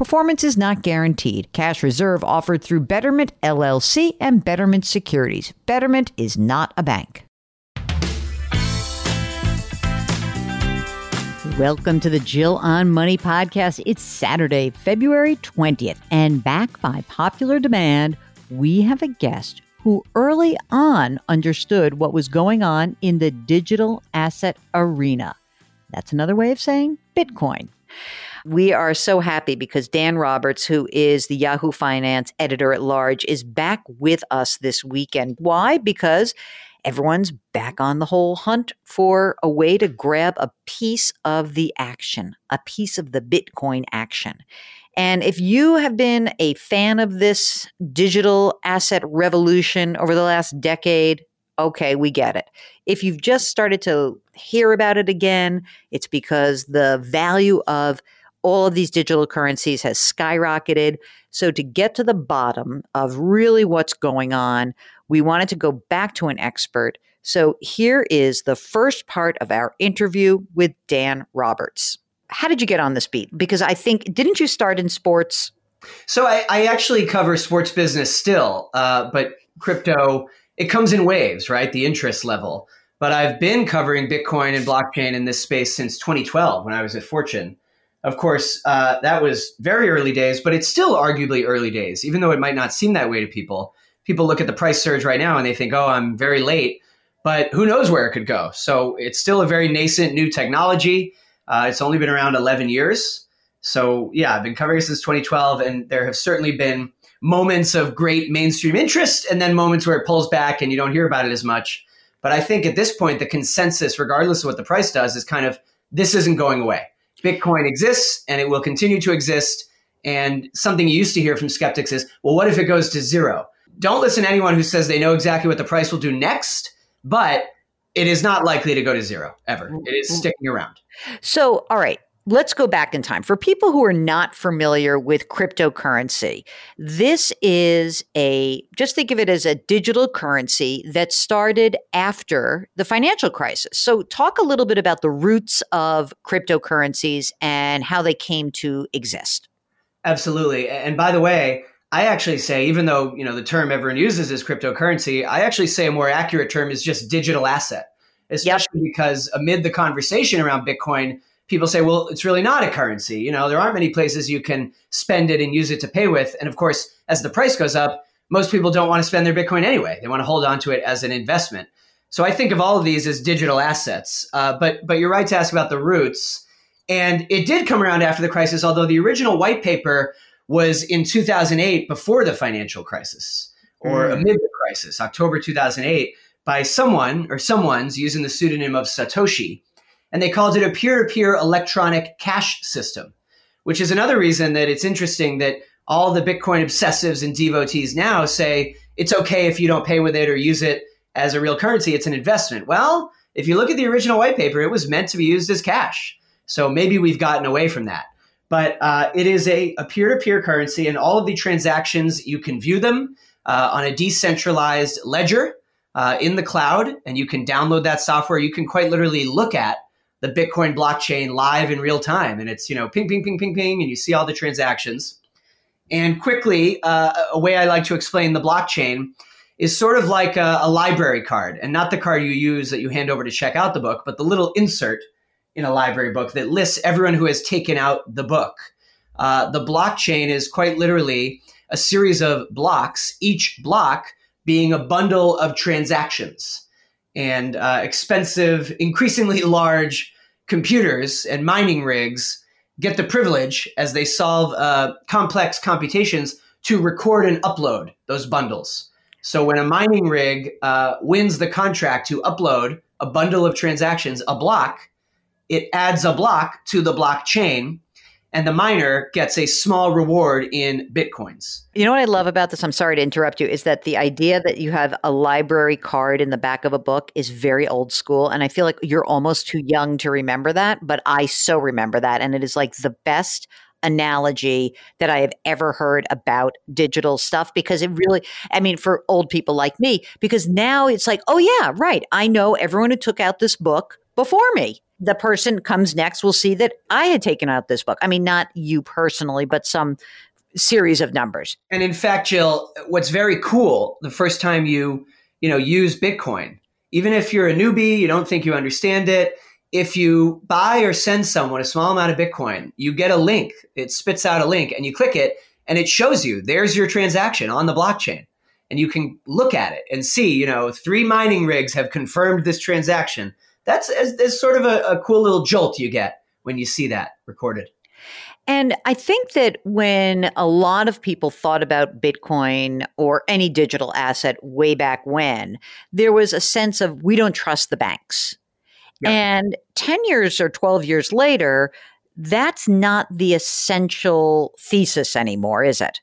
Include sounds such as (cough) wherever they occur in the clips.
Performance is not guaranteed. Cash reserve offered through Betterment LLC and Betterment Securities. Betterment is not a bank. Welcome to the Jill on Money podcast. It's Saturday, February 20th, and back by popular demand, we have a guest who early on understood what was going on in the digital asset arena. That's another way of saying Bitcoin. We are so happy because Dan Roberts, who is the Yahoo Finance editor at large, is back with us this weekend. Why? Because everyone's back on the whole hunt for a way to grab a piece of the action, a piece of the Bitcoin action. And if you have been a fan of this digital asset revolution over the last decade, okay, we get it. If you've just started to hear about it again, it's because the value of all of these digital currencies has skyrocketed. So, to get to the bottom of really what's going on, we wanted to go back to an expert. So, here is the first part of our interview with Dan Roberts how did you get on this beat? Because I think, didn't you start in sports? So I, I actually cover sports business still, uh, but crypto, it comes in waves, right? The interest level. But I've been covering Bitcoin and blockchain in this space since 2012 when I was at Fortune. Of course, uh, that was very early days, but it's still arguably early days, even though it might not seem that way to people. People look at the price surge right now and they think, oh, I'm very late, but who knows where it could go. So it's still a very nascent new technology. Uh, it's only been around 11 years. So, yeah, I've been covering it since 2012, and there have certainly been moments of great mainstream interest and then moments where it pulls back and you don't hear about it as much. But I think at this point, the consensus, regardless of what the price does, is kind of this isn't going away. Bitcoin exists and it will continue to exist. And something you used to hear from skeptics is, well, what if it goes to zero? Don't listen to anyone who says they know exactly what the price will do next, but it is not likely to go to zero ever. It is mm-hmm. sticking around. So, all right, let's go back in time. For people who are not familiar with cryptocurrency, this is a, just think of it as a digital currency that started after the financial crisis. So, talk a little bit about the roots of cryptocurrencies and how they came to exist. Absolutely. And by the way, I actually say, even though you know the term everyone uses is cryptocurrency, I actually say a more accurate term is just digital asset especially yep. because amid the conversation around Bitcoin, people say, well, it's really not a currency. You know, there aren't many places you can spend it and use it to pay with. And of course, as the price goes up, most people don't want to spend their Bitcoin anyway. They want to hold on to it as an investment. So I think of all of these as digital assets. Uh, but but you're right to ask about the roots. And it did come around after the crisis, although the original white paper was in 2008 before the financial crisis or mm. amid the crisis, October 2008 by someone or someone's using the pseudonym of Satoshi. And they called it a peer to peer electronic cash system, which is another reason that it's interesting that all the Bitcoin obsessives and devotees now say it's okay if you don't pay with it or use it as a real currency, it's an investment. Well, if you look at the original white paper, it was meant to be used as cash. So maybe we've gotten away from that. But uh, it is a peer to peer currency, and all of the transactions, you can view them uh, on a decentralized ledger uh, in the cloud, and you can download that software. You can quite literally look at the Bitcoin blockchain live in real time, and it's you know ping, ping, ping, ping, ping, and you see all the transactions. And quickly, uh, a way I like to explain the blockchain is sort of like a, a, library card, and not the card you use that you hand over to check out the book, but the little insert in a library book that lists everyone who has taken out the book. Uh, the blockchain is quite literally a series of blocks, each block being a bundle of transactions. And uh, expensive, increasingly (laughs) large computers and mining rigs get the privilege, as they solve uh, complex computations, to record and upload those bundles. So when a mining rig uh, wins the contract to upload a bundle of transactions, a block, it adds a block to the blockchain and the miner gets a small reward in bitcoins. You know what I love about this? I'm sorry to interrupt you. Is that the idea that you have a library card in the back of a book is very old school. And I feel like you're almost too young to remember that, but I so remember that. And it is like the best analogy that I have ever heard about digital stuff because it really, I mean, for old people like me, because now it's like, oh, yeah, right. I know everyone who took out this book before me. The person comes next will see that I had taken out this book. I mean, not you personally, but some series of numbers. And in fact, Jill, what's very cool the first time you, you know, use Bitcoin, even if you're a newbie, you don't think you understand it, if you buy or send someone a small amount of Bitcoin, you get a link. It spits out a link and you click it and it shows you there's your transaction on the blockchain. And you can look at it and see, you know, three mining rigs have confirmed this transaction. That's, as sort of a, a cool little jolt you get when you see that recorded. And I think that when a lot of people thought about Bitcoin or any digital asset way back when, there was a sense of we don't trust the banks. And 10 years or 12 years later, that's not the essential thesis anymore, is it?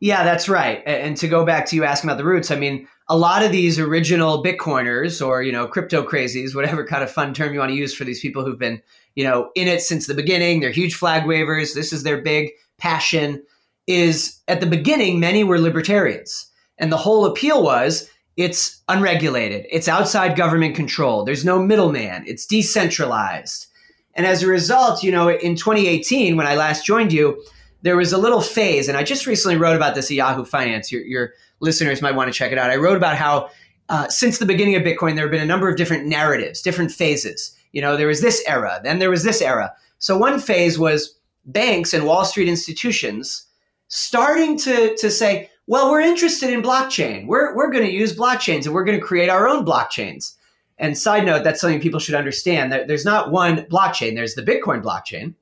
Yeah, that's right. And to go back to you asking about the roots, I mean, a lot of these original Bitcoiners or, you know, crypto crazies, whatever kind of fun term you want to use for these people who've been, you know, in it since the beginning, they're huge flag wavers, this is their big passion, is at the beginning, many were libertarians. And the whole appeal was it's unregulated. It's outside government control. There's no middleman. It's decentralized. And as a result, you know, in 2018, when I last joined you, there was a little phase, and I just recently wrote about this at Yahoo Finance. Your, your listeners might want to check it out. I wrote about how uh, since the beginning of Bitcoin, there have been a number of different narratives, different phases. You know, there was this era, then there was this era. So one phase was banks and Wall Street institutions starting to, to say, well, we're interested in blockchain. We're, we're going to use blockchains and we're going to create our own blockchains. And side note, that's something people should understand that there's not one blockchain. There's the Bitcoin blockchain,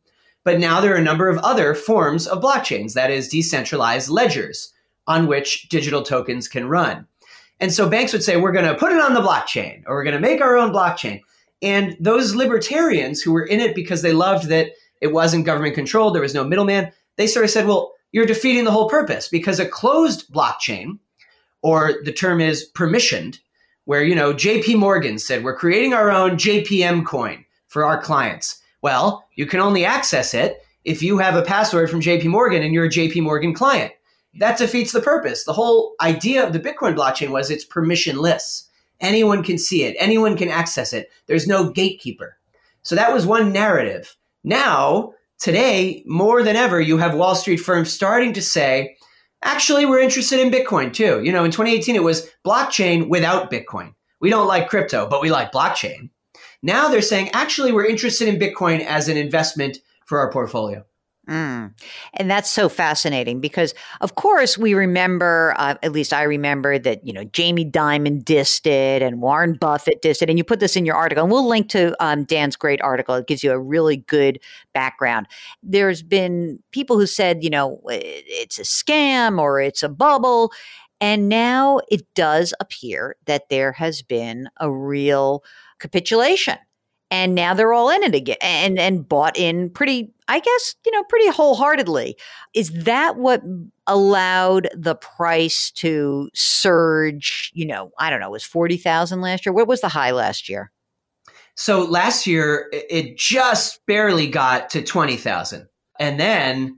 but now there are a number of other forms of blockchains, that is decentralized ledgers on which digital tokens can run. And so banks would say, we're going to put it on the blockchain or we're going to make our own blockchain. And those libertarians who were in it because they loved that it wasn't government controlled, there was no middleman, they sort of said, well, you're defeating the whole purpose because a closed blockchain, or the term is permissioned, where you know JP Morgan said we're creating our own JPM coin for our clients. Well, you can only access it if you have a password from JP Morgan and you're a JP Morgan client. That defeats the purpose. The whole idea of the Bitcoin blockchain was it's permissionless. Anyone can see it, anyone can access it. There's no gatekeeper. So that was one narrative. Now, today, more than ever, you have Wall Street firms starting to say, actually, we're interested in Bitcoin too. You know, in 2018, it was blockchain without Bitcoin. We don't like crypto, but we like blockchain. Now they're saying, actually, we're interested in Bitcoin as an investment for our portfolio. Mm. And that's so fascinating because, of course, we remember, uh, at least I remember that, you know, Jamie Dimon dissed it and Warren Buffett dissed it. And you put this in your article, and we'll link to um, Dan's great article. It gives you a really good background. There's been people who said, you know, it's a scam or it's a bubble. And now it does appear that there has been a real capitulation. And now they're all in it again and and bought in pretty i guess you know pretty wholeheartedly. Is that what allowed the price to surge you know i don't know it was 40,000 last year? What was the high last year? So last year it just barely got to 20,000 and then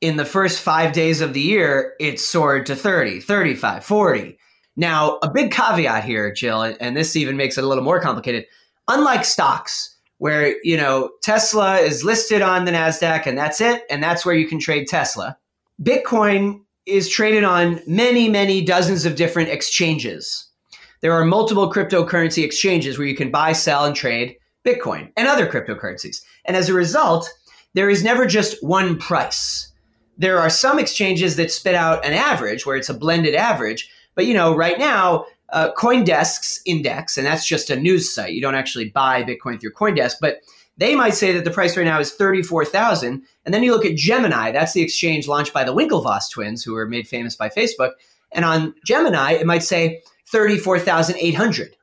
in the first 5 days of the year it soared to 30 35 40 Now, a big caveat here, Jill, and this even makes it a little more complicated. Unlike stocks, where you know Tesla is listed on the Nasdaq and that's it, and that's where you can trade Tesla. Bitcoin is traded on many, many dozens of different exchanges. There are multiple cryptocurrency exchanges where you can buy, sell, and trade Bitcoin and other cryptocurrencies. And as a result, there is never just one price. There are some exchanges that spit out an average where it's a blended average. But you know, right now, uh, CoinDesk's index, and that's just a news site. You don't actually buy Bitcoin through CoinDesk, but they might say that the price right now is 34,000. And then you look at Gemini, that's the exchange launched by the Winklevoss twins, who were made famous by Facebook. And on Gemini, it might say 34,800.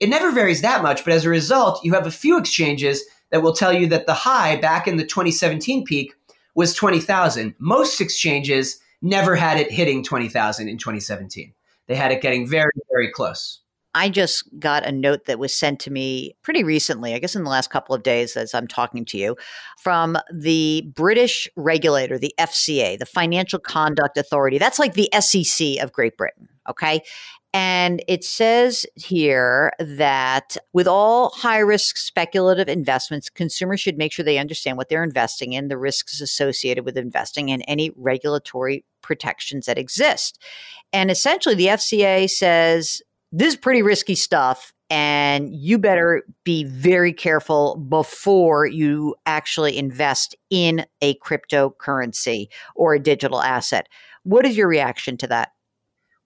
It never varies that much, but as a result, you have a few exchanges that will tell you that the high back in the 2017 peak was 20,000. Most exchanges never had it hitting 20,000 in 2017. They had it getting very, very close. I just got a note that was sent to me pretty recently, I guess in the last couple of days as I'm talking to you, from the British regulator, the FCA, the Financial Conduct Authority. That's like the SEC of Great Britain. Okay. And it says here that with all high risk speculative investments, consumers should make sure they understand what they're investing in, the risks associated with investing, and any regulatory protections that exist. And essentially, the FCA says this is pretty risky stuff and you better be very careful before you actually invest in a cryptocurrency or a digital asset. What is your reaction to that?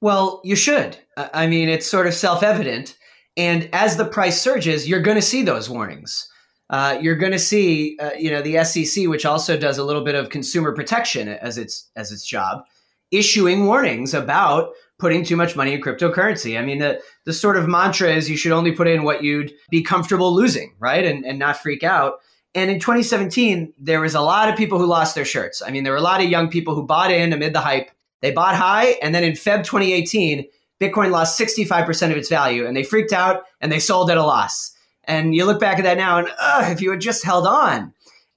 Well, you should. I mean, it's sort of self evident. And as the price surges, you're going to see those warnings. Uh, you're going to see, uh, you know, the SEC, which also does a little bit of consumer protection as its as its job, issuing warnings about putting too much money in cryptocurrency. I mean, the, the sort of mantra is you should only put in what you'd be comfortable losing, right? And, and not freak out. And in 2017, there was a lot of people who lost their shirts. I mean, there were a lot of young people who bought in amid the hype. They bought high, and then in Feb 2018, Bitcoin lost 65% of its value, and they freaked out and they sold at a loss. And you look back at that now, and if you had just held on,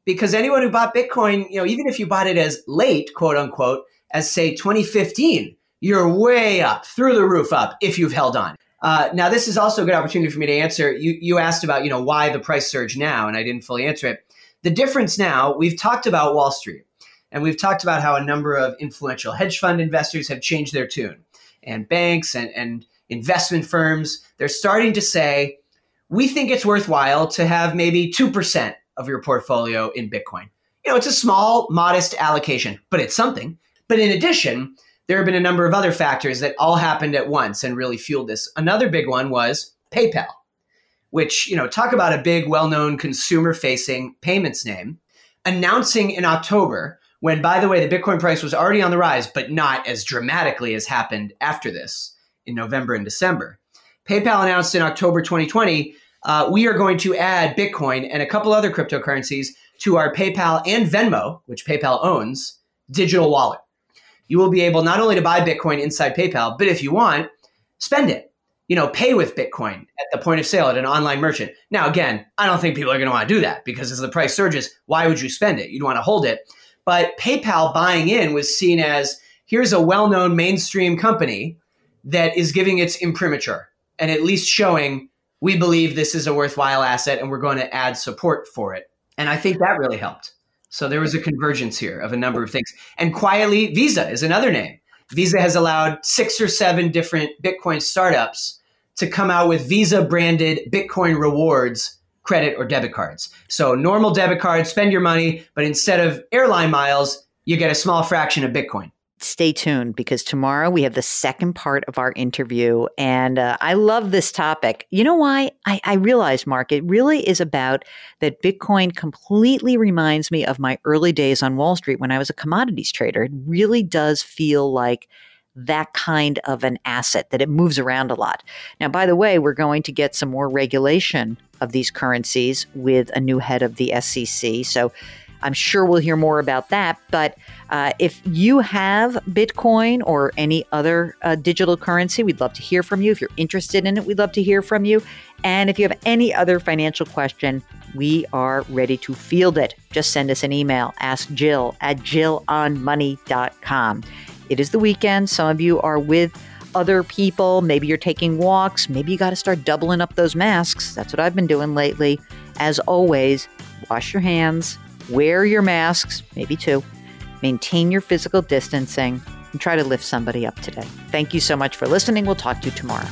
because anyone who bought Bitcoin, you know, even if you bought it as late, quote unquote, as say 2015, you're way up, through the roof up, if you've held on. Uh, now, this is also a good opportunity for me to answer. You, you asked about, you know, why the price surge now, and I didn't fully answer it. The difference now, we've talked about Wall Street, and we've talked about how a number of influential hedge fund investors have changed their tune, and banks and, and investment firms, they're starting to say, we think it's worthwhile to have maybe 2% of your portfolio in Bitcoin. You know, it's a small, modest allocation, but it's something. But in addition, there have been a number of other factors that all happened at once and really fueled this. Another big one was PayPal, which, you know, talk about a big, well known consumer facing payments name, announcing in October, when, by the way, the Bitcoin price was already on the rise, but not as dramatically as happened after this in November and December. PayPal announced in October 2020 uh, we are going to add Bitcoin and a couple other cryptocurrencies to our PayPal and Venmo, which PayPal owns, digital wallet you will be able not only to buy Bitcoin inside PayPal, but if you want, spend it. You know, pay with Bitcoin at the point of sale at an online merchant. Now, again, I don't think people are going to want to do that because as the price surges, why would you spend it? You'd want to hold it. But PayPal buying in was seen as here's a well known mainstream company that is giving its imprimatur and at least showing we believe this is a worthwhile asset and we're going to add support for it. And I think that really helped. So there was a convergence here of a number of things. And quietly, Visa is another name. Visa has allowed six or seven different Bitcoin startups to come out with Visa branded Bitcoin rewards credit or debit cards. So normal debit cards, spend your money, but instead of airline miles, you get a small fraction of Bitcoin stay tuned because tomorrow we have the second part of our interview. And uh, I love this topic. You know why? I, I realize, Mark, it really is about that Bitcoin completely reminds me of my early days on Wall Street when I was a commodities trader. It really does feel like that kind of an asset that it moves around a lot. Now, by the way, we're going to get some more regulation of these currencies with a new head of the SEC. So I'm sure we'll hear more about that. But uh, if you have Bitcoin or any other uh, digital currency, we'd love to hear from you. If you're interested in it, we'd love to hear from you. And if you have any other financial question, we are ready to field it. Just send us an email. Ask Jill at jillonmoney.com. It is the weekend. Some of you are with other people. Maybe you're taking walks. Maybe you got to start doubling up those masks. That's what I've been doing lately. As always, wash your hands, wear your masks, maybe two, maintain your physical distancing, and try to lift somebody up today. Thank you so much for listening. We'll talk to you tomorrow.